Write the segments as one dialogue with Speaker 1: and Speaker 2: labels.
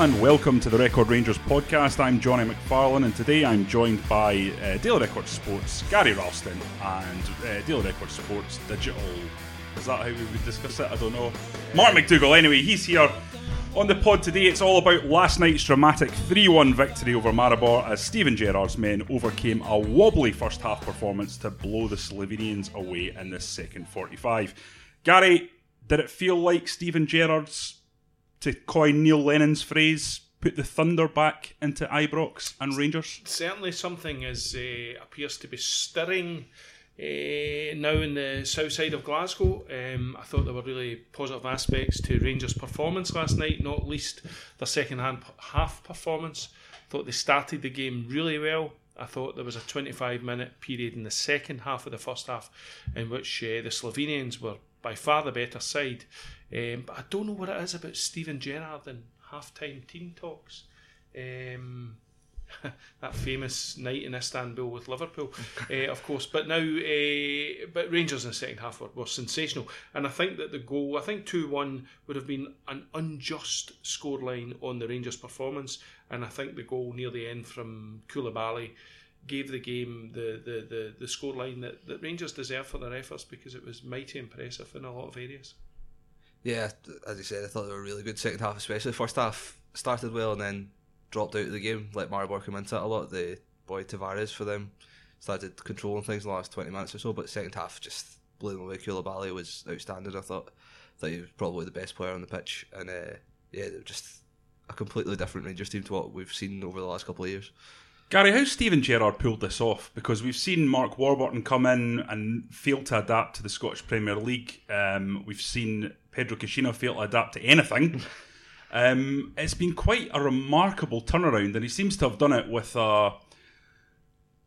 Speaker 1: And welcome to the Record Rangers podcast. I'm Jonny McFarlane and today I'm joined by uh, Daily Record Sports, Gary Ralston, and uh, Daily Record Sports Digital. Is that how we would discuss it? I don't know. Mark McDougall, anyway, he's here on the pod today. It's all about last night's dramatic 3 1 victory over Maribor as Steven Gerrard's men overcame a wobbly first half performance to blow the Slovenians away in the second 45. Gary, did it feel like Steven Gerrard's to coin Neil Lennon's phrase, put the thunder back into Ibrox and Rangers?
Speaker 2: certainly something is uh, appears to be stirring uh, now in the south side of Glasgow. Um, I thought there were really positive aspects to Rangers' performance last night, not least their second half performance. I thought they started the game really well. I thought there was a 25 minute period in the second half of the first half in which uh, the Slovenians were by far the better side. Um, but I don't know what it is about Steven Gerrard and half time team talks. Um, that famous night in Istanbul with Liverpool, uh, of course. But now, uh, but Rangers in the second half were, were sensational, and I think that the goal, I think two one would have been an unjust scoreline on the Rangers' performance, and I think the goal near the end from Coulibaly gave the game the the the, the scoreline that, that Rangers deserve for their efforts because it was mighty impressive in a lot of areas.
Speaker 3: Yeah, as you said, I thought they were really good second half, especially first half started well and then dropped out of the game. Let Maribor come into it a lot. The boy Tavares for them started controlling things in the last twenty minutes or so, but second half just blew them away. Coulibaly was outstanding. I thought, that he was probably the best player on the pitch, and uh, yeah, just a completely different Rangers team to what we've seen over the last couple of years.
Speaker 1: Gary, how's Steven Gerrard pulled this off? Because we've seen Mark Warburton come in and fail to adapt to the Scottish Premier League. Um, we've seen Pedro Caixinha fail to adapt to anything. Um, it's been quite a remarkable turnaround, and he seems to have done it with a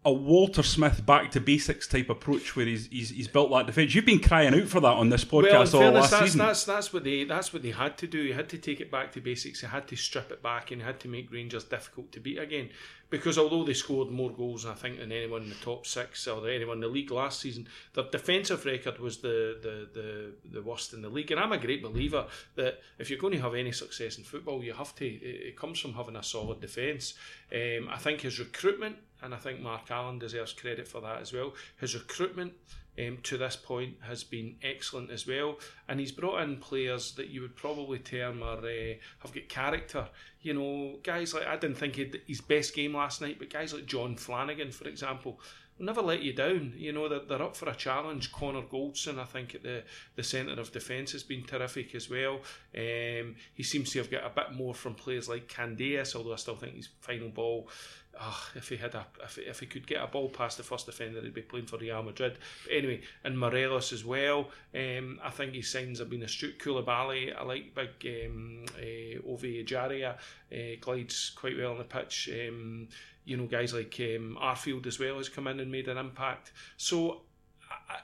Speaker 1: a Walter Smith back to basics type approach, where he's he's, he's built that defence. You've been crying out for that on this podcast
Speaker 2: well,
Speaker 1: all
Speaker 2: fairness,
Speaker 1: last
Speaker 2: that's,
Speaker 1: season.
Speaker 2: That's that's what they that's what they had to do. You had to take it back to basics. You had to strip it back, and you had to make Rangers difficult to beat again. Because although they scored more goals, I think, than anyone in the top six or anyone in the league last season, their defensive record was the, the the the worst in the league. And I'm a great believer that if you're going to have any success in football, you have to. It, it comes from having a solid defence. Um, I think his recruitment and I think Mark Allen deserves credit for that as well. His recruitment um, to this point has been excellent as well, and he's brought in players that you would probably term are uh, have got character. You know, guys like I didn't think he his best game last night, but guys like John Flanagan, for example. Never let you down. You know they're, they're up for a challenge. Connor Goldson, I think, at the, the centre of defence has been terrific as well. Um, he seems to have got a bit more from players like Candeias, although I still think his final ball oh, if he had a if, if he could get a ball past the first defender, he'd be playing for Real Madrid. But anyway, and Morelos as well. Um, I think his signs have been astute. Coulibaly, I like big um, uh, Ovie Ejaria, uh, glides quite well on the pitch. Um, you know, guys like um, Arfield as well has come in and made an impact. So.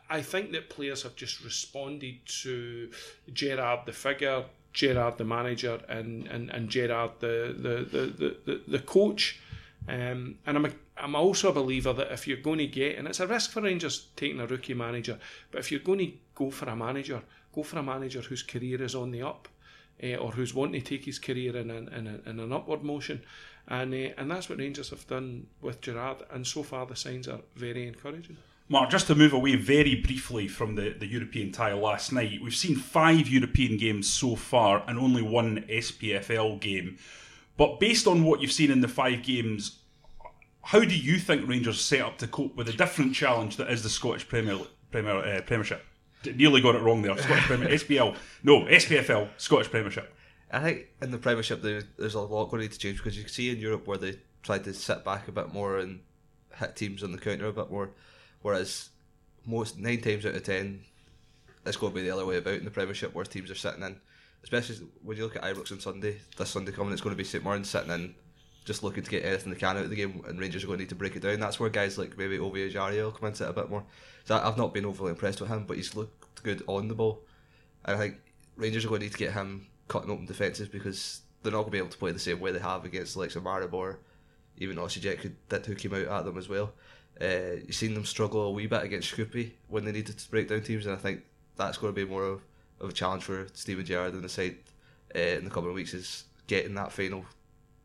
Speaker 2: I think that players have just responded to Gerrard the figure, Gerrard the manager, and, and, and Gerrard the, the, the, the, the coach. Um, and I'm, a, I'm also a believer that if you're going to get, and it's a risk for Rangers taking a rookie manager, but if you're going to go for a manager, go for a manager whose career is on the up, uh, or who's wanting to take his career in, an, in, a, in an upward motion. And, uh, and that's what Rangers have done with Gerrard, and so far the signs are very encouraging.
Speaker 1: Mark, just to move away very briefly from the, the European tie last night, we've seen five European games so far and only one SPFL game. But based on what you've seen in the five games, how do you think Rangers set up to cope with a different challenge that is the Scottish Premier Premier uh, Premiership? Nearly got it wrong there. Scottish Premier SPL, no SPFL, Scottish Premiership.
Speaker 3: I think in the Premiership there, there's a lot going to need to change because you can see in Europe where they tried to sit back a bit more and hit teams on the counter a bit more, whereas most nine times out of ten, it's going to be the other way about in the Premiership where teams are sitting in. Especially when you look at Ibrox on Sunday, this Sunday coming, it's going to be St Mirren sitting in, just looking to get anything they can out of the game, and Rangers are going to need to break it down. That's where guys like maybe Ovie Ejaria will come into it a bit more. So I've not been overly impressed with him, but he's looked good on the ball. And I think Rangers are going to need to get him cutting open defences because they're not going to be able to play the same way they have against the likes of Maribor. Even Osijek did who came out at them as well. Uh, you've seen them struggle a wee bit against Shkupi when they needed to break down teams, and I think that's going to be more of, of a challenge for Steven Gerrard and the side uh, in the coming weeks is getting that final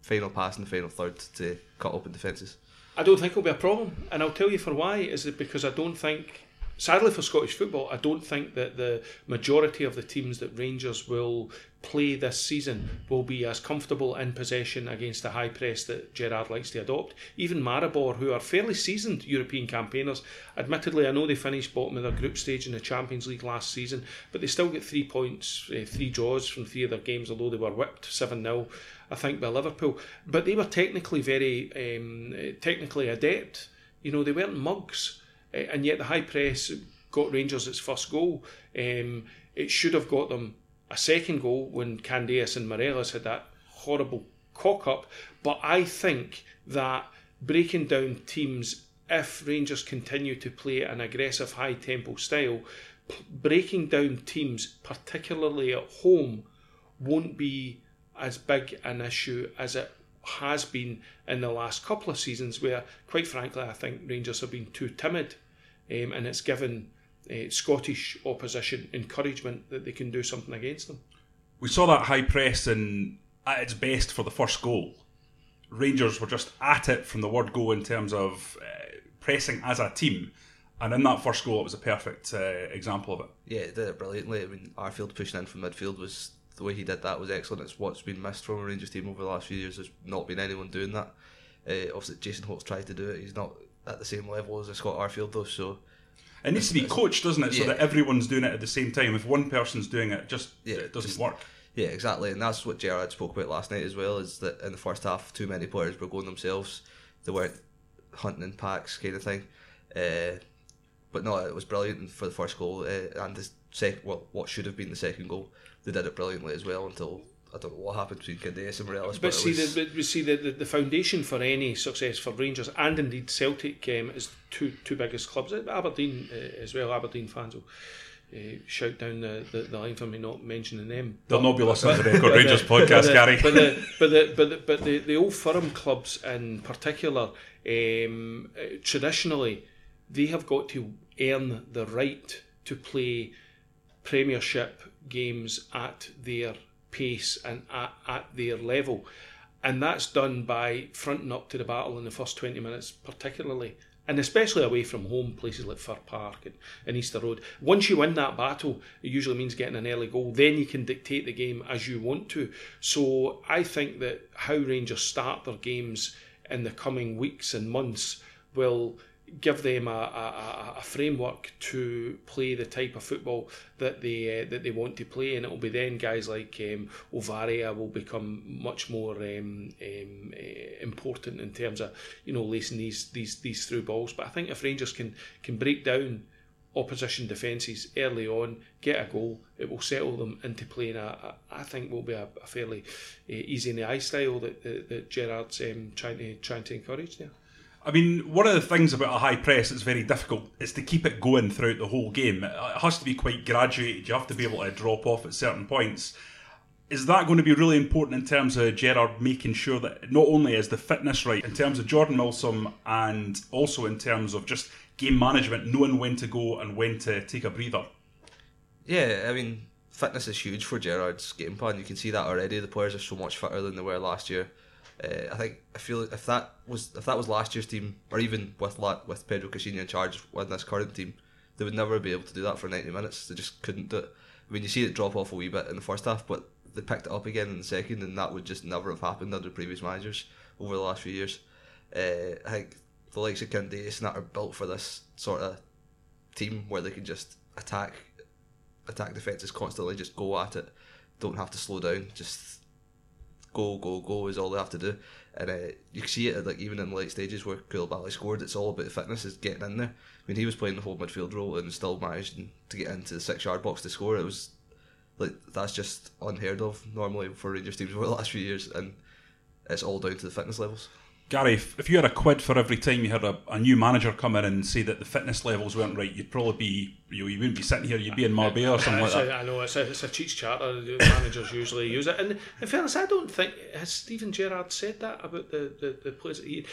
Speaker 3: final pass in the final third to cut open defences.
Speaker 2: I don't think it'll be a problem, and I'll tell you for why. Is it because I don't think sadly for Scottish football, I don't think that the majority of the teams that Rangers will play this season will be as comfortable in possession against the high press that Gerrard likes to adopt. Even Maribor, who are fairly seasoned European campaigners, admittedly, I know they finished bottom of their group stage in the Champions League last season, but they still get three points, uh, three draws from three of their games, although they were whipped 7 0, I think, by Liverpool. But they were technically very um, technically adept. You know, they weren't mugs. Eh, and yet the high press got Rangers its first goal. Um, it should have got them a second goal when Candeias and Morelos had that horrible cock up. But I think that breaking down teams, if Rangers continue to play an aggressive high tempo style, breaking down teams, particularly at home, won't be as big an issue as it has been in the last couple of seasons, where, quite frankly, I think Rangers have been too timid um, and it's given uh, Scottish opposition encouragement that they can do something against them.
Speaker 1: We saw that high press in at its best for the first goal. Rangers were just at it from the word go in terms of uh, pressing as a team. And in that first goal, it was a perfect uh, example of it.
Speaker 3: Yeah, it did it brilliantly. I mean, Arfield pushing in from midfield was the way he did that was excellent. It's what's been missed from a Rangers team over the last few years. There's not been anyone doing that. Uh, obviously, Jason Holt's tried to do it. He's not at the same level as a Scott Arfield though. So
Speaker 1: it needs to be coached, doesn't it? So that everyone's doing it at the same time. If one person's doing it, just yeah, it doesn't just, work.
Speaker 3: Yeah, exactly, and that's what Gerrard spoke about last night as well. Is that in the first half, too many players were going themselves. They weren't hunting in packs, kind of thing. Uh, but no, it was brilliant for the first goal uh, and the second. Well, what should have been the second goal, they did it brilliantly as well until I don't know what happened between Candeias and Morelos.
Speaker 2: But, but see, was... the, but see the, the, the, foundation for any success for Rangers and indeed Celtic um, is two two biggest clubs. Aberdeen uh, as well. Aberdeen fans will uh, shout down the, the, the, line for me not mentioning them.
Speaker 1: They'll but, not be listening to the Record Rangers podcast, Gary.
Speaker 2: But the but the but the, but the, the old firm clubs in particular, um, uh, traditionally, they have got to earn the right to play Premiership games at their pace and at, at their level. And that's done by fronting up to the battle in the first 20 minutes, particularly. And especially away from home, places like Fir Park and, and Easter Road. Once you win that battle, it usually means getting an early goal. Then you can dictate the game as you want to. So I think that how Rangers start their games in the coming weeks and months will give them a, a, a, framework to play the type of football that they uh, that they want to play, and it will be then guys like um, Ovaria will become much more um, um, uh, important in terms of you know lacing these these these through balls. But I think if Rangers can can break down opposition defences early on, get a goal, it will settle them into playing a, a I think will be a, a fairly uh, easy in the eye style that that, that Gerrard's um, trying to trying to encourage there.
Speaker 1: I mean, one of the things about a high press that's very difficult is to keep it going throughout the whole game. It has to be quite graduated. You have to be able to drop off at certain points. Is that going to be really important in terms of Gerrard making sure that not only is the fitness right, in terms of Jordan Milsom and also in terms of just game management, knowing when to go and when to take a breather?
Speaker 3: Yeah, I mean, fitness is huge for Gerrard's game plan. You can see that already. The players are so much fitter than they were last year. Uh, I think I feel if that was if that was last year's team, or even with with Pedro Caixinha in charge with this current team, they would never be able to do that for ninety minutes. They just couldn't do it. I mean, you see it drop off a wee bit in the first half, but they picked it up again in the second, and that would just never have happened under previous managers over the last few years. Uh, I think the likes of Candeias and that are built for this sort of team where they can just attack attack defences constantly, just go at it don't have to slow down. Just go, go, go is all they have to do. And uh, you can see it like even in the late stages where Coulibaly scored. It's all about fitness, is getting in there. I mean, he was playing the whole midfield role and still managed to get into the six yard box to score. It was like that's just unheard of normally for Rangers teams over the last few years, and it's all down to the fitness levels.
Speaker 1: Gary, if, if you had a quid for every time you had a, a new manager come in and say that the fitness levels weren't right, you'd probably be you, you wouldn't be sitting here. You'd be in Marbella or something like that.
Speaker 2: I know it's a, it's a cheats charter. Managers usually use it. And in fairness, I don't think has Steven Gerrard said that about the the, the players. He,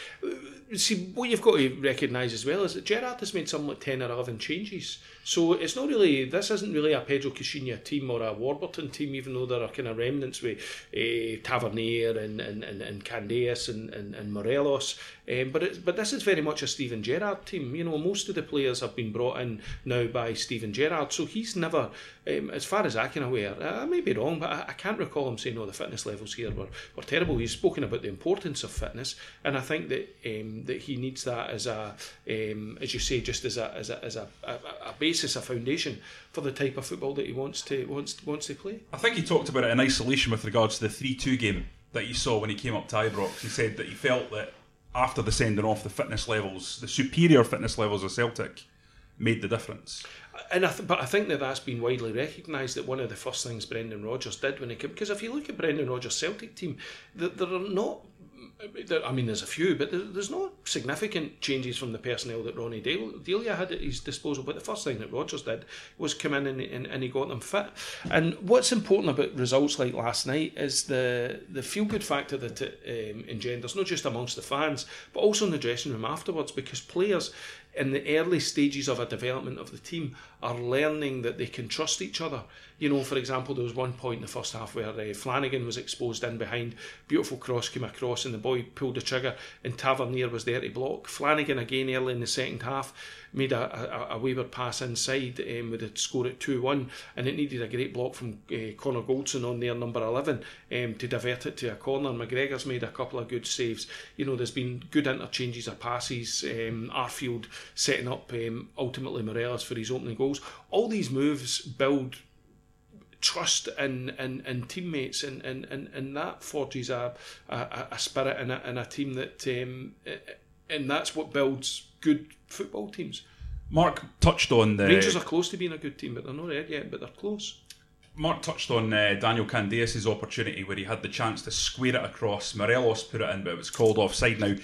Speaker 2: see, what you've got to recognise as well is that Gerrard has made something like ten or eleven changes. So it's not really. This isn't really a Pedro Caixinha team or a Warburton team, even though there are kind of remnants with uh, Tavernier and and and, and Candeias and, and and Morelos. Um, but it, but this is very much a Steven Gerrard team. You know, most of the players have been brought in now by Steven Gerrard, so he's never, um, as far as I can aware, I may be wrong, but I, I can't recall him saying, "No, the fitness levels here were, were terrible." He's spoken about the importance of fitness, and I think that um, that he needs that as a, um, as you say, just as a as a as a, a, a basis, a foundation for the type of football that he wants to wants wants to play.
Speaker 1: I think he talked about it in isolation with regards to the three-two game that you saw when he came up to Ibrox. He said that he felt that after the sending off, the fitness levels, the superior fitness levels of Celtic, made the difference.
Speaker 2: And I th- but I think that that's been widely recognised that one of the first things Brendan Rodgers did when he came because if you look at Brendan Rodgers' Celtic team, there, there are not. I mean, there's a few, but there's no significant changes from the personnel that Ronny Deila had at his disposal. But the first thing that Rodgers did was come in and, and, and he got them fit. And what's important about results like last night is the the feel good factor that it um, engenders, not just amongst the fans, but also in the dressing room afterwards, because players in the early stages of a development of the team are learning that they can trust each other. You know, for example, there was one point in the first half where uh, Flanagan was exposed in behind, beautiful cross came across, and the boy pulled the trigger, and Tavernier was there to block. Flanagan again early in the second half made a, a, a wayward pass inside um, with a score at 2 1, and it needed a great block from uh, Connor Goldson on there, number 11, um, to divert it to a corner. McGregor's made a couple of good saves. You know, there's been good interchanges of passes. Um, Arfield setting up um, ultimately Morelos for his opening goals. All these moves build trust in, in, in teammates and, and, and, and that forges a, a, a spirit in a, in a team that um, and that's what builds good football teams.
Speaker 1: Mark touched on the
Speaker 2: Rangers are close to being a good team, but they're not there yet. But they're close.
Speaker 1: Mark touched on uh, Daniel Candeias' opportunity where he had the chance to square it across. Morelos put it in, but it was called offside. Now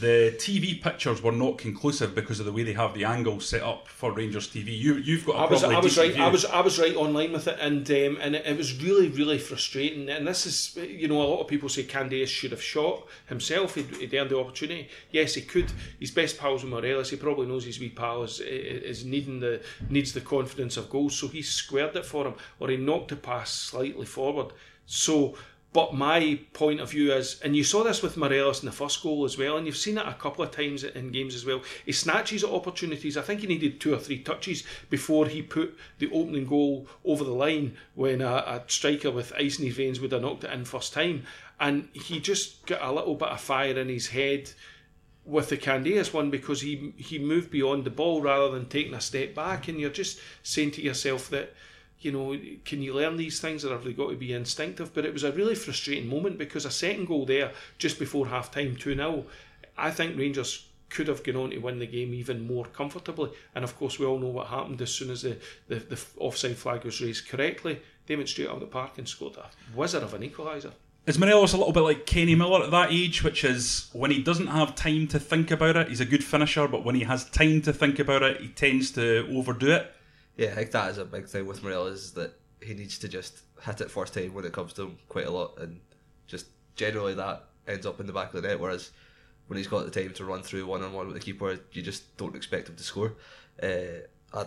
Speaker 1: the TV pictures were not conclusive because of the way they have the angle set up for Rangers TV. You, you've got.
Speaker 2: I was, I was right. View. I was, I was right online with it, and um, and it, it, was really, really frustrating. And this is, you know, a lot of people say Candeias should have shot himself. He'd, he'd earned the opportunity. Yes, he could. He's best pals with Morelos. He probably knows his wee pal is, is needing the needs the confidence of goals, so he squared it for him, or he knocked the pass slightly forward. So but my point of view is, and you saw this with Morelos in the first goal as well, and you've seen it a couple of times in games as well. He snatches at opportunities. I think he needed two or three touches before he put the opening goal over the line when a, a striker with ice in his veins would have knocked it in first time. And he just got a little bit of fire in his head with the Candeias one because he he moved beyond the ball rather than taking a step back. And you're just saying to yourself that you know, can you learn these things or have they got to be instinctive? But it was a really frustrating moment because a second goal there just before half time, 2 0, I think Rangers could have gone on to win the game even more comfortably. And of course, we all know what happened as soon as the, the, the offside flag was raised correctly. They went straight out of the park and scored a wizard of an equaliser.
Speaker 1: Is Morelos a little bit like Kenny Miller at that age, which is when he doesn't have time to think about it, he's a good finisher, but when he has time to think about it, he tends to overdo it?
Speaker 3: Yeah, I think that is a big thing with Morel is that he needs to just hit it first time when it comes to him quite a lot, and just generally that ends up in the back of the net. Whereas when he's got the time to run through one on one with the keeper, you just don't expect him to score. Uh, I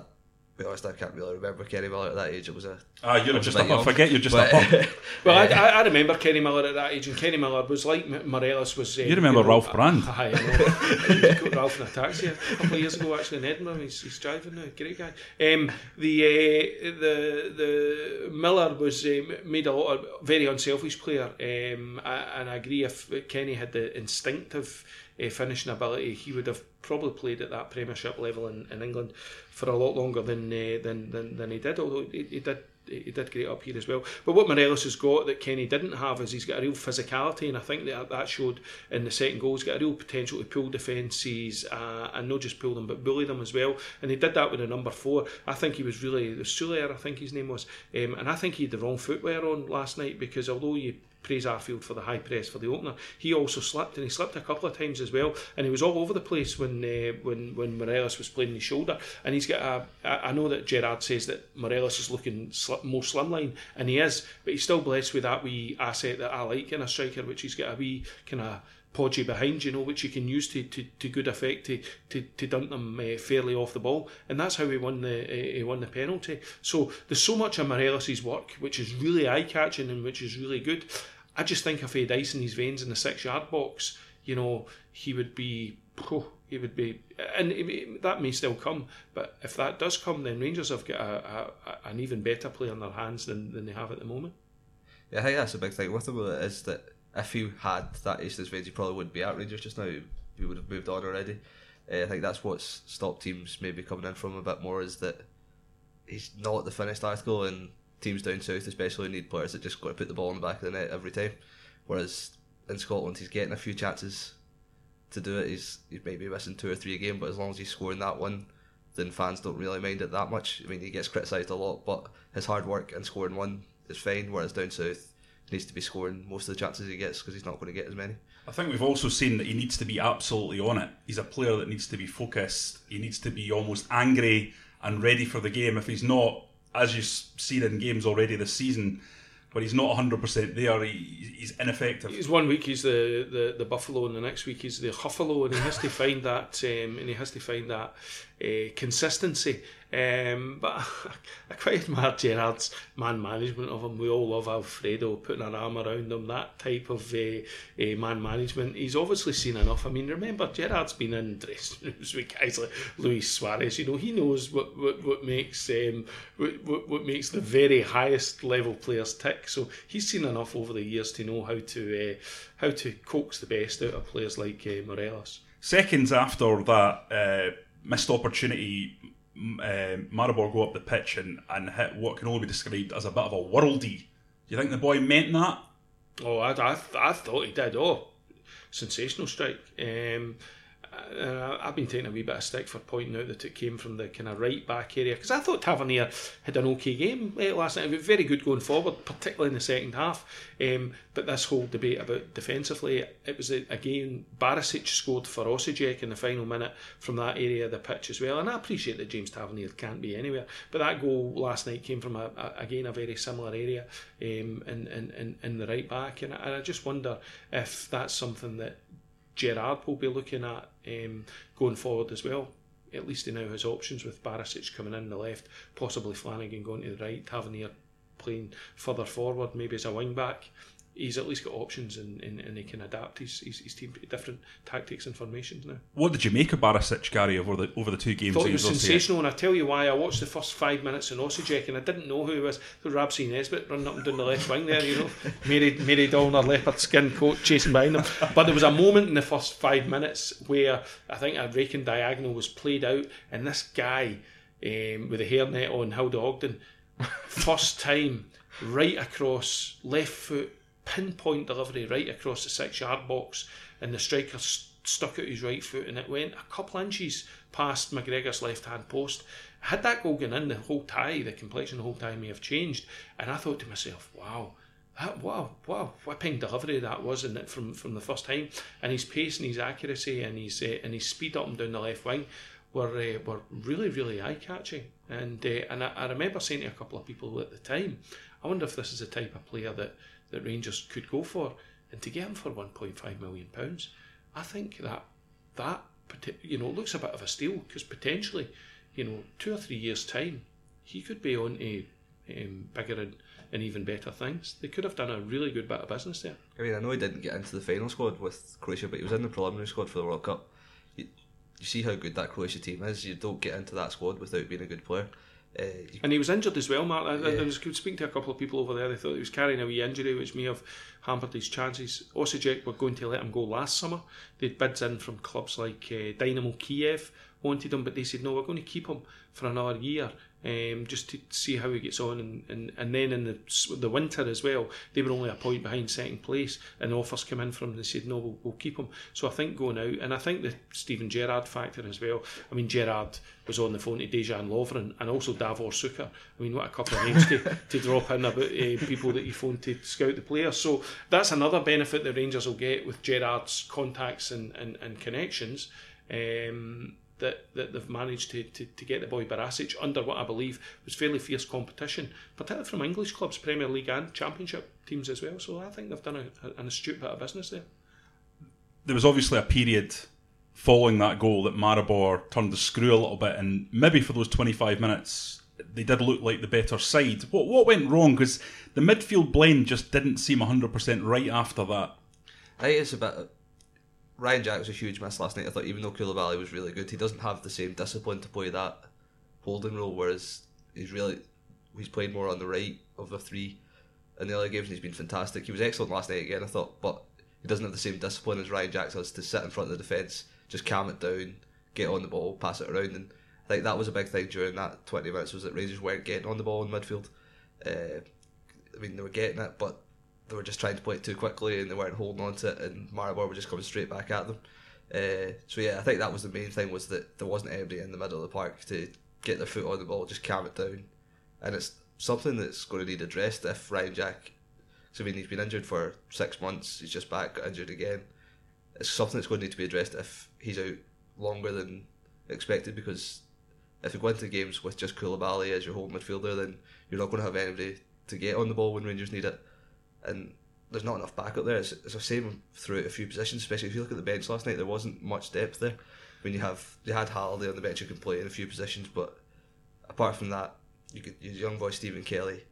Speaker 3: be honest, I can't really remember Kenny Miller at that age. It was a.
Speaker 1: Ah, you're just a, forget you're just but, a
Speaker 2: well, I, I, remember Kenny Miller at that age, and Kenny Miller was like Morelos was.
Speaker 1: Uh, you remember you know, Ralph Brand?
Speaker 2: I, I know. Ralph in a taxi a couple of years ago, actually in Edinburgh. He's, he's driving now, great guy. Um, the uh, the the Miller was uh, made a lot of very unselfish player, um, and I agree if Kenny had the instinctive uh, finishing ability, he would have probably played at that Premiership level in, in England for a lot longer than uh, than, than than he did. Although he, he did he did great up here as well. But what Morelos has got that Kenny didn't have is he's got a real physicality, and I think that that showed in the second goal. He's got a real potential to pull defences uh, and not just pull them but bully them as well. And he did that with the number four. I think he was really the I think his name was, um, and I think he had the wrong footwear on last night because although you praise Arfield for the high press for the opener. He also slipped, and he slipped a couple of times as well. And he was all over the place when uh, when when Morelos was playing the shoulder. And he's got a. I know that Gerrard says that Morelos is looking sl- more slimline, and he is, but he's still blessed with that wee asset that I like in a striker, which he's got a wee kind of podgy behind, you know, which you can use to, to, to good effect to, to, to dump them uh, fairly off the ball, and that's how he won the uh, he won the penalty. So there's so much of Morelos' work which is really eye catching and which is really good. I just think if he had ice in his veins in the six yard box, you know, he would be. Oh, he would be, and that may still come. But if that does come, then Rangers have got a, a, an even better play on their hands than, than they have at the moment.
Speaker 3: Yeah, I think that's a big thing with him. Is that if he had that ace his he probably wouldn't be at Rangers just now. He would have moved on already. Uh, I think that's what's stopped teams maybe coming in from a bit more is that he's not the finished article, and teams down south especially need players that just got to put the ball in the back of the net every time. Whereas in Scotland, he's getting a few chances to do it. He's maybe missing two or three a game, but as long as he's scoring that one, then fans don't really mind it that much. I mean, he gets criticised a lot, but his hard work and scoring one is fine. Whereas down south, needs to be scoring most of the chances he gets because he's not going to get as many.
Speaker 1: I think we've also seen that he needs to be absolutely on it. He's a player that needs to be focused. He needs to be almost angry and ready for the game. If he's not, as you've seen in games already this season, where he's not 100% there, he, he's ineffective.
Speaker 2: He's one week he's the, the, the Buffalo, and the next week he's the Huffalo, and he has to find that um, and he has to find that uh, consistency. Um, but I quite admire Gerrard's man management of him. We all love Alfredo putting an arm around him, that type of uh, uh, man management. He's obviously seen enough. I mean, remember, Gerrard's been in dressing rooms with guys like Luis Suarez. You know, he knows what, what, what makes um, what, what makes the very highest level players tick. So he's seen enough over the years to know how to uh, how to coax the best out of players like uh, Morelos.
Speaker 1: Seconds after that uh, missed opportunity uh, Maribor go up the pitch and, and hit what can only be described as a bit of a worldie. Do you think the boy meant that?
Speaker 2: Oh, I, I, I thought he did. Oh, sensational strike. Um, uh, I've been taking a wee bit of stick for pointing out that it came from the kind of right back area because I thought Tavernier had an okay game uh, last night. It was very good going forward, particularly in the second half. Um, but this whole debate about defensively, it was again Barisic scored for Osijek in the final minute from that area of the pitch as well. And I appreciate that James Tavernier can't be anywhere, but that goal last night came from a, a again a very similar area um, in, in, in, in the right back, and I, and I just wonder if that's something that Gerrard will be looking at um, going forward as well. At least he now has options with Barisic coming in the left, possibly Flanagan going to the right, Tavernier playing further forward, maybe as a wing back he's at least got options and, and, and he can adapt his, his, his team to different tactics and formations now.
Speaker 1: What did you make of Barisic, Gary, over the over the two games?
Speaker 2: Thought he was sensational, and I tell you why. I watched the first five minutes in Osijek and I didn't know who he was. The Rab C Nesbitt running up and down the left wing there, you know, Mary Mary Dolner leopard skin coat chasing behind him. But there was a moment in the first five minutes where I think a raking diagonal was played out, and this guy um, with a hairnet on, Hilda Ogden, first time right across left foot pinpoint delivery right across the six yard box, and the striker st- stuck out his right foot, and it went a couple inches past McGregor's left hand post. Had that goal gone in, the whole tie, the complexion the whole tie may have changed. And I thought to myself, wow, that, wow, wow, whipping delivery that was in it from, from the first time. And his pace and his accuracy and his uh, and his speed up and down the left wing were uh, were really really eye catching. And uh, and I, I remember saying to a couple of people at the time, I wonder if this is the type of player that that Rangers could go for, and to get him for 1.5 million pounds, I think that that you know looks a bit of a steal because potentially, you know, two or three years time, he could be on a um, bigger and, and even better things. They could have done a really good bit of business there.
Speaker 3: I mean, I know he didn't get into the final squad with Croatia, but he was in the preliminary squad for the World Cup. You, you see how good that Croatia team is. You don't get into that squad without being a good player.
Speaker 2: Uh, and he was injured as well, Mark. I, yeah. I was speaking to a couple of people over there. They thought he was carrying a wee injury, which may have hampered his chances. Osijek were going to let him go last summer. They'd bids in from clubs like uh, Dynamo Kiev, wanted him, but they said no, we're going to keep him for another year um, just to see how he gets on. And, and, and then in the the winter as well, they were only a point behind second place, and offers came in from them. They said, no, we'll, we'll keep him. So I think going out, and I think the Steven Gerrard factor as well. I mean, Gerrard was on the phone to Dejan Lovren and also Davor Suker. I mean, what a couple of names to, to drop in about uh, people that you phoned to scout the players. So that's another benefit the Rangers will get with Gerrard's contacts and, and, and connections. Um, that, that they've managed to, to, to get the boy Barisic under what I believe was fairly fierce competition, particularly from English clubs, Premier League and Championship teams as well. So I think they've done a, an astute bit of business there.
Speaker 1: There was obviously a period following that goal that Maribor turned the screw a little bit, and maybe for those 25 minutes they did look like the better side. What what went wrong? Because the midfield blend just didn't seem 100% right after that.
Speaker 3: I think it's a bit Ryan Jack was a huge miss last night. I thought even though Coulibaly was really good, he doesn't have the same discipline to play that holding role. Whereas he's really he's played more on the right of the three in the other games, and he's been fantastic. He was excellent last night again, I thought, but he doesn't have the same discipline as Ryan Jack does to sit in front of the defence, just calm it down, get on the ball, pass it around, and I think that was a big thing during that twenty minutes was that Rangers weren't getting on the ball in midfield. Uh, I mean, they were getting it, but they were just trying to play it too quickly and they weren't holding on to it, and Maribor were just coming straight back at them. Uh, so yeah, I think that was the main thing was that there wasn't anybody in the middle of the park to get their foot on the ball, just calm it down, and it's something that's going to need addressed if Ryan Jack. So I mean, he's been injured for six months. He's just back, got injured again. It's something that's going to need to be addressed if he's out longer than expected because if you go into games with just Coulibaly as your whole midfielder, then you're not going to have anybody to get on the ball when Rangers need it and there's not enough backup there. It's, it's the same throughout a few positions, especially if you look at the bench last night. There wasn't much depth there. When you have you had Halliday on the bench who can play in a few positions, but apart from that, you could your young boy Stephen Kelly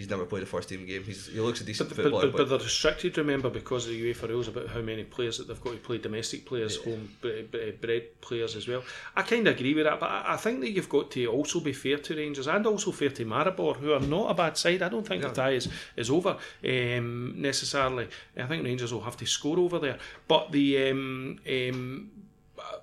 Speaker 3: he's never played a first team game. He's, he looks a decent
Speaker 2: but,
Speaker 3: footballer.
Speaker 2: But, but, but, they're restricted, remember, because of the UEFA rules about how many players that they've got to play domestic players, yeah. home bred players as well. I kind of agree with that, but I, think that you've got to also be fair to Rangers and also fair to Maribor, who are not a bad side. I don't think yeah. the tie is, is over um, necessarily. I think Rangers will have to score over there. But the um, um,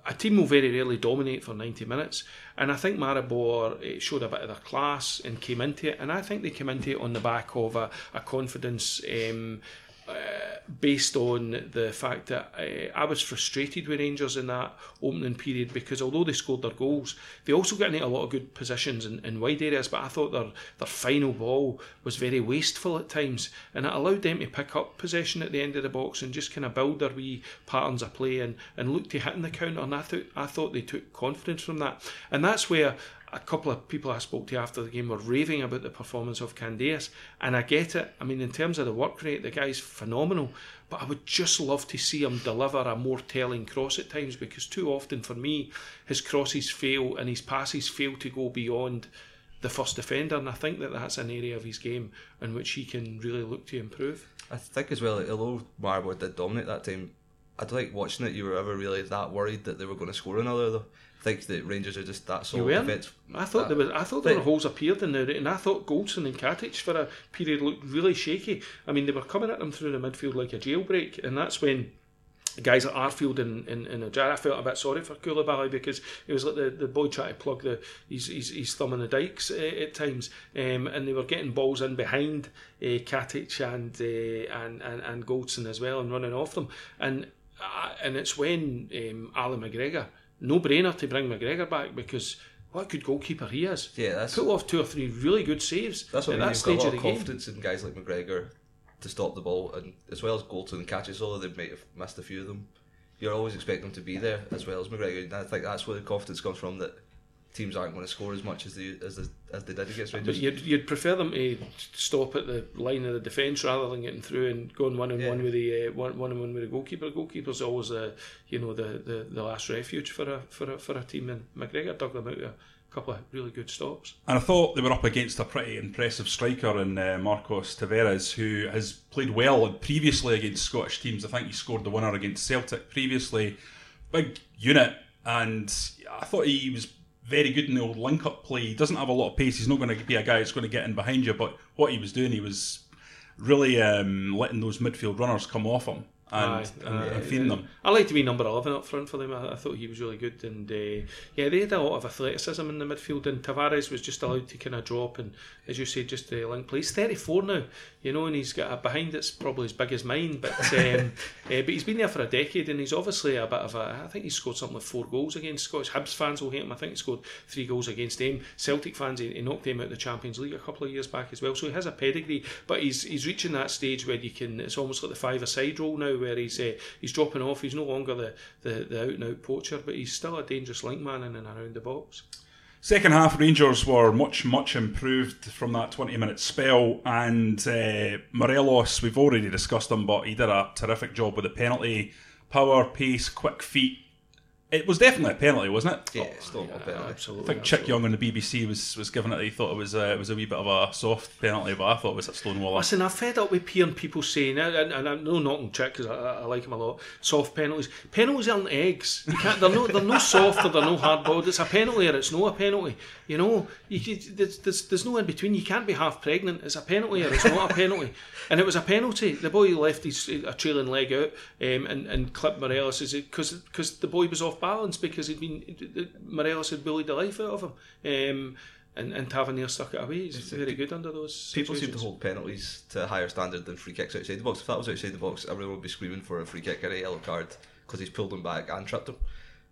Speaker 2: a team will very rarely dominate for 90 minutes. And I think Maribor showed a bit of their class and came into it. And I think they came into it on the back of a, a confidence um, uh, based on the fact that uh, I was frustrated with Rangers in that opening period because although they scored their goals, they also got into a lot of good positions in, in wide areas. But I thought their their final ball was very wasteful at times, and it allowed them to pick up possession at the end of the box and just kind of build their wee patterns of play and, and look to hitting the counter. And I thought I thought they took confidence from that, and that's where a couple of people I spoke to after the game were raving about the performance of Candeias, and I get it. I mean, in terms of the work rate, the guy's phenomenal, but I would just love to see him deliver a more telling cross at times because too often for me, his crosses fail and his passes fail to go beyond the first defender, and I think that that's an area of his game in which he can really look to improve.
Speaker 3: I think as well, although Maribor did dominate that time, I don't think watching it you were ever really that worried that they were going to score another though think that Rangers are just that sort of defence.
Speaker 2: I thought that, there was. I thought there were holes appeared in there, and I thought Goldson and Katic for a period looked really shaky. I mean, they were coming at them through the midfield like a jailbreak, and that's when guys at Arfield and in, in, in I felt a bit sorry for Coulibaly because it was like the, the boy trying to plug the his, his, his thumb in the dikes uh, at times, um, and they were getting balls in behind uh, Katic and, uh, and and and Goldson as well and running off them, and uh, and it's when um, Ali McGregor no brainer to bring McGregor back because what a good goalkeeper he is.
Speaker 3: Yeah, that's
Speaker 2: put off two or three really good saves.
Speaker 3: That's what at I mean. that stage got a lot of, of confidence game. in guys like McGregor to stop the ball, and as well as Goldson and Katic, although they might have missed a few of them. You're always expecting them to be there as well as McGregor. And I think that's where the confidence comes from that teams aren't going to score as much as they as they, as they did against Rangers.
Speaker 2: But you'd, you'd prefer them to stop at the line of the defence rather than getting through and going one on yeah. one with the uh, one one on one with the goalkeeper. The goalkeeper's always the you know the, the, the last refuge for a for a for a team. And McGregor dug them out a couple of really good stops.
Speaker 1: And I thought they were up against a pretty impressive striker in uh, Marcos Tavares, who has played well previously against Scottish teams. I think he scored the winner against Celtic previously. Big unit, and I thought he was very good in the old link up play. He doesn't have a lot of pace. He's not going to be a guy that's going to get in behind you. But what he was doing, he was really um, letting those midfield runners come off him. And,
Speaker 2: Aye,
Speaker 1: and,
Speaker 2: aye.
Speaker 1: and feeding them.
Speaker 2: I like to be number 11 up front for them. I, I thought he was really good. And uh, yeah, they had a lot of athleticism in the midfield. And Tavares was just allowed to kind of drop and, as you say, just uh, link play. He's 34 now, you know, and he's got a behind that's probably as big as mine. But um, uh, but he's been there for a decade and he's obviously a bit of a. I think he scored something like four goals against Scottish Hibs fans will hate him. I think he scored three goals against them. Celtic fans, he, he knocked them out of the Champions League a couple of years back as well. So he has a pedigree, but he's he's reaching that stage where you can. It's almost like the five-a-side role now, where he's uh, he's dropping off. He's no longer the, the, the out and out poacher, but he's still a dangerous link man in and around the box.
Speaker 1: Second half, Rangers were much, much improved from that 20 minute spell. And uh, Morelos, we've already discussed him, but he did a terrific job with the penalty. Power, pace, quick feet. It was definitely a penalty, wasn't it?
Speaker 3: Yeah, still not a penalty.
Speaker 1: I
Speaker 2: Absolutely.
Speaker 1: think Chick Young on the BBC was, was giving it. He thought it was uh, it was a wee bit of a soft penalty, but I thought it was a Stonewall.
Speaker 2: Listen, I've fed up with hearing people saying, and, and, and I'm no knocking Chick because I, I like him a lot. Soft penalties. Penalties aren't eggs. You can't. They're no. They're no soft or they're no hard boiled. It's a penalty or it's no a penalty. You know, you, you, there's, there's there's no in between. You can't be half pregnant. It's a penalty or it's not a penalty. And it was a penalty. The boy left his a trailing leg out um, and and clipped Morelos because because the boy was off balance because he'd been Morelos had bullied the life out of him. Um, and, and Tavernier stuck it away. He's very good under those.
Speaker 3: People seem to hold penalties to a higher standard than free kicks outside the box. If that was outside the box, everyone would be screaming for a free kick and a yellow card because he's pulled him back and tripped him.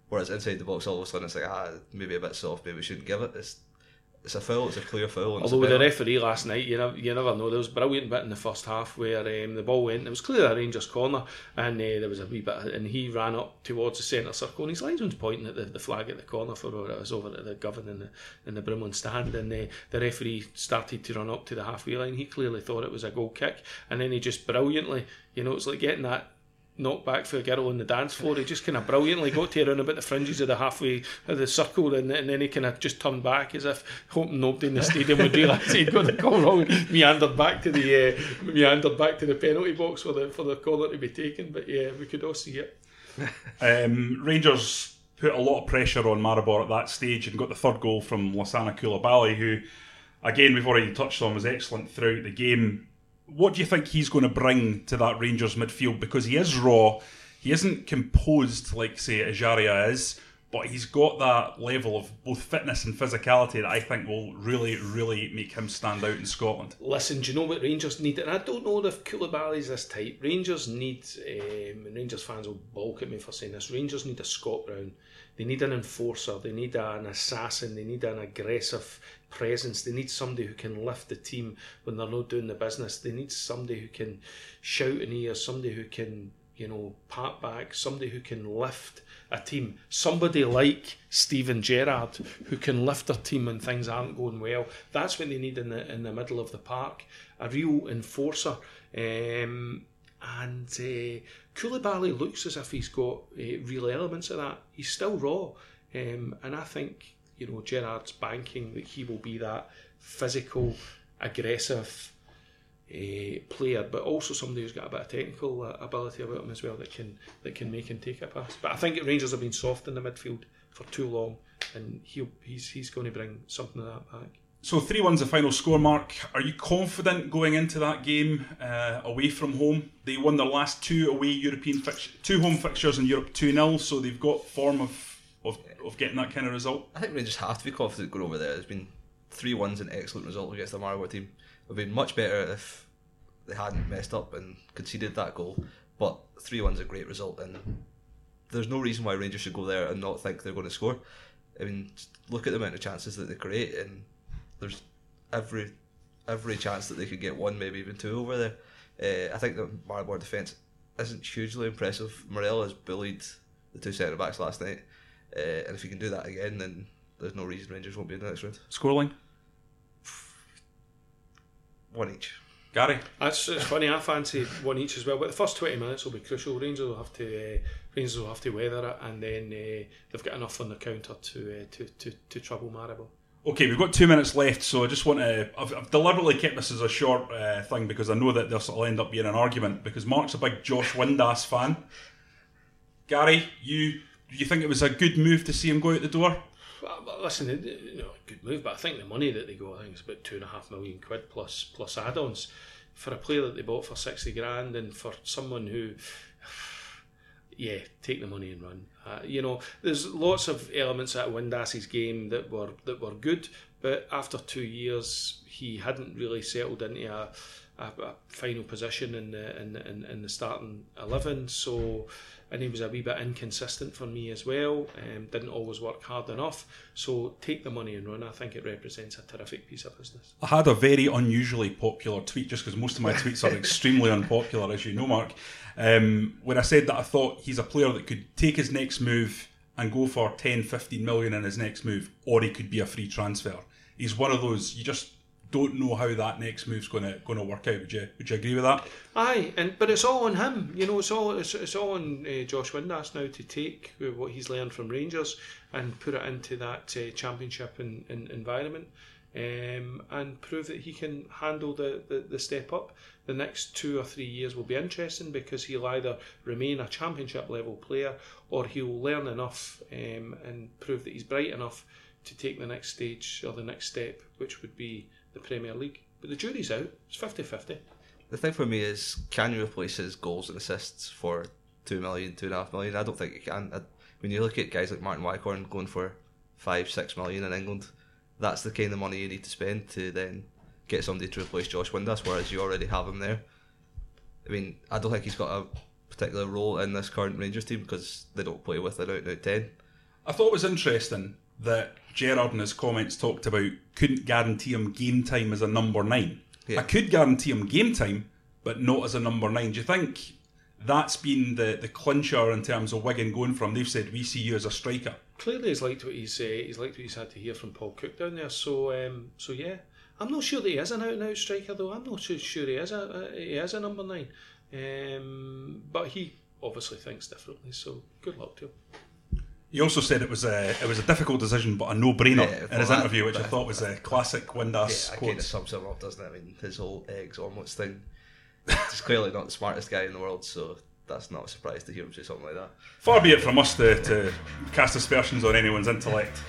Speaker 3: Whereas inside the box, all of a sudden it's like, ah, maybe a bit soft, maybe we shouldn't give it. It's it's a foul, it's a clear foul. And
Speaker 2: Although with the referee last night, you never, you never know. There was a brilliant bit in the first half where um, the ball went. It was clearly a Rangers corner, and uh, there was a wee bit, and he ran up towards the centre circle, and his linesman's pointing at the, the flag at the corner for where it was over at the Govan in the in the Broomloan stand, and uh, the referee started to run up to the halfway line. He clearly thought it was a goal kick, and then he just brilliantly, you know, it's like getting that knocked back for a girl on the dance floor. He just kind of brilliantly got to around about the fringes of the halfway of the circle, and, and then he kind of just turned back as if hoping nobody in the stadium would realise he'd got the call wrong. and Meandered back to the uh, meandered back to the penalty box for the for the corner to be taken. But yeah, we could all see it.
Speaker 1: Um, Rangers put a lot of pressure on Maribor at that stage and got the third goal from Lassana Coulibaly, who, again, we've already touched on, was excellent throughout the game. What do you think he's going to bring to that Rangers midfield? Because he is raw, he isn't composed like, say, Ejaria is, but he's got that level of both fitness and physicality that I think will really, really make him stand out in Scotland.
Speaker 2: Listen, do you know what Rangers need? And I don't know if Coulibaly's this type. Rangers need, um, Rangers fans will balk at me for saying this, Rangers need a Scott Brown. They need an enforcer. They need an assassin. They need an aggressive presence. They need somebody who can lift the team when they're not doing the business. They need somebody who can shout in ears, somebody who can, you know, pat back, somebody who can lift a team. Somebody like Steven Gerrard who can lift their team when things aren't going well. That's what they need in the in the middle of the park. A real enforcer. Um, and uh, Coulibaly looks as if he's got uh, real elements of that. He's still raw, um, and I think you know Gerrard's banking that he will be that physical, aggressive uh, player, but also somebody who's got a bit of technical uh, ability about him as well that can that can make and take a pass. But I think Rangers have been soft in the midfield for too long, and he'll, he's he's going to bring something of that back.
Speaker 1: So three one's the final score mark. Are you confident going into that game uh, away from home? They won their last two away European fix- two home fixtures in Europe two 0 so they've got form of, of getting that kind of result.
Speaker 3: I think we just have to be confident going over there. There's been three ones an excellent result against the Maribor team. It would have been much better if they hadn't messed up and conceded that goal. But three one's a great result, and there's no reason why Rangers should go there and not think they're going to score. I mean, look at the amount of chances that they create, and there's every every chance that they could get one, maybe even two over there. Uh, I think the Maribor defence isn't hugely impressive. Morel has bullied the two centre backs last night, uh, and if you can do that again, then there's no reason Rangers won't be in the next round.
Speaker 1: Scoreline,
Speaker 3: One each.
Speaker 1: Gary.
Speaker 2: That's it's funny. I fancy one each as well, but the first twenty minutes will be crucial. Rangers will have to uh, Rangers will have to weather it, and then uh, they've got enough on the counter to uh, to, to to trouble Maribor.
Speaker 1: Okay, we've got two minutes left, so I just want to. I've, I've deliberately kept this as a short uh, thing because I know that this will end up being an argument. Because Mark's a big Josh Windass fan. Gary, you you think it was a good move to see him go out the door?
Speaker 2: Well, listen, you know, good move, but I think the money that they got, I think it's about two and a half million quid plus plus add-ons for a player that they bought for sixty grand, and for someone who yeah, take the money and run. Uh, you know, there's lots of elements at Windass's game that were that were good, but after two years, he hadn't really settled into a, a, a final position in the in, in, in, the starting eleven. So, and he was a wee bit inconsistent for me as well. Um, didn't always work hard enough. So, take the money and run. I think it represents a terrific piece of business.
Speaker 1: I had a very unusually popular tweet, just because most of my tweets are extremely unpopular, as you know, Mark. Um, when I said that I thought he's a player that could take his next move and go for 10, 15 million in his next move, or he could be a free transfer. He's one of those you just don't know how that next move's going to going to work out. Would you Would you agree with that?
Speaker 2: Aye, and but it's all on him. You know, it's all it's, it's all on uh, Josh Windass now to take what he's learned from Rangers and put it into that uh, championship in, in environment. Um, and prove that he can handle the, the, the step up the next two or three years will be interesting because he'll either remain a championship level player or he'll learn enough um, and prove that he's bright enough to take the next stage or the next step, which would be the Premier League. But the jury's out. It's 50 50.
Speaker 3: The thing for me is can you replace his goals and assists for two million, two and a half million? I don't think you can. I, when you look at guys like Martin Waghorn going for five, six million in England, that's the kind of money you need to spend to then get somebody to replace Josh Windass, whereas you already have him there. I mean, I don't think he's got a particular role in this current Rangers team because they don't play with an out and out 10.
Speaker 1: I thought it was interesting that Gerrard in his comments talked about couldn't guarantee him game time as a number nine. Yeah. I could guarantee him game time, but not as a number nine. Do you think that's been the, the clincher in terms of Wigan going from? They've said we see you as a striker.
Speaker 2: Clearly, he's liked what he's uh, he's liked what he's had to hear from Paul Cook down there. So um, so yeah, I'm not sure that he is an out and out striker though. I'm not sure he is a, a he is a number nine, um, but he obviously thinks differently. So good luck to him.
Speaker 1: He also said it was a it was a difficult decision, but a no brainer yeah, in his that, interview, which I thought was a classic Windass
Speaker 3: yeah, quote. Kind of sums him up, doesn't it? I mean, his whole eggs omelets thing. He's clearly not the smartest guy in the world, so that's not a surprise to hear him say something like that.
Speaker 1: Far be it from us to, to cast aspersions on anyone's intellect.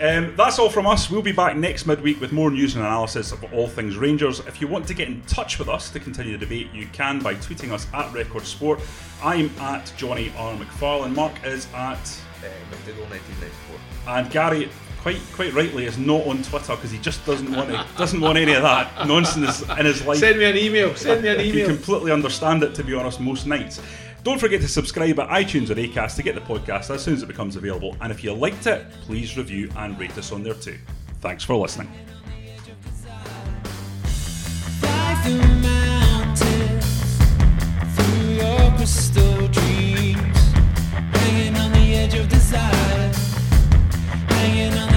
Speaker 1: Um, that's all from us. We'll be back next midweek with more news and analysis of all things Rangers. If you want to get in touch with us to continue the debate, you can by tweeting us at Record Sport. I'm at Jonny R. McFarlane. Mark is at
Speaker 3: Uh, McDougall 1994.
Speaker 1: And Gary, quite quite rightly, is not on Twitter because he just doesn't want to, doesn't want any of that nonsense in his life.
Speaker 2: Send me an email. Send me an email.
Speaker 1: You completely understand it, to be honest, most nights. Don't forget to subscribe at iTunes or Acast to get the podcast as soon as it becomes available. And if you liked it, please review and rate us on there too. Thanks for listening. crystal edge of desire, hanging on.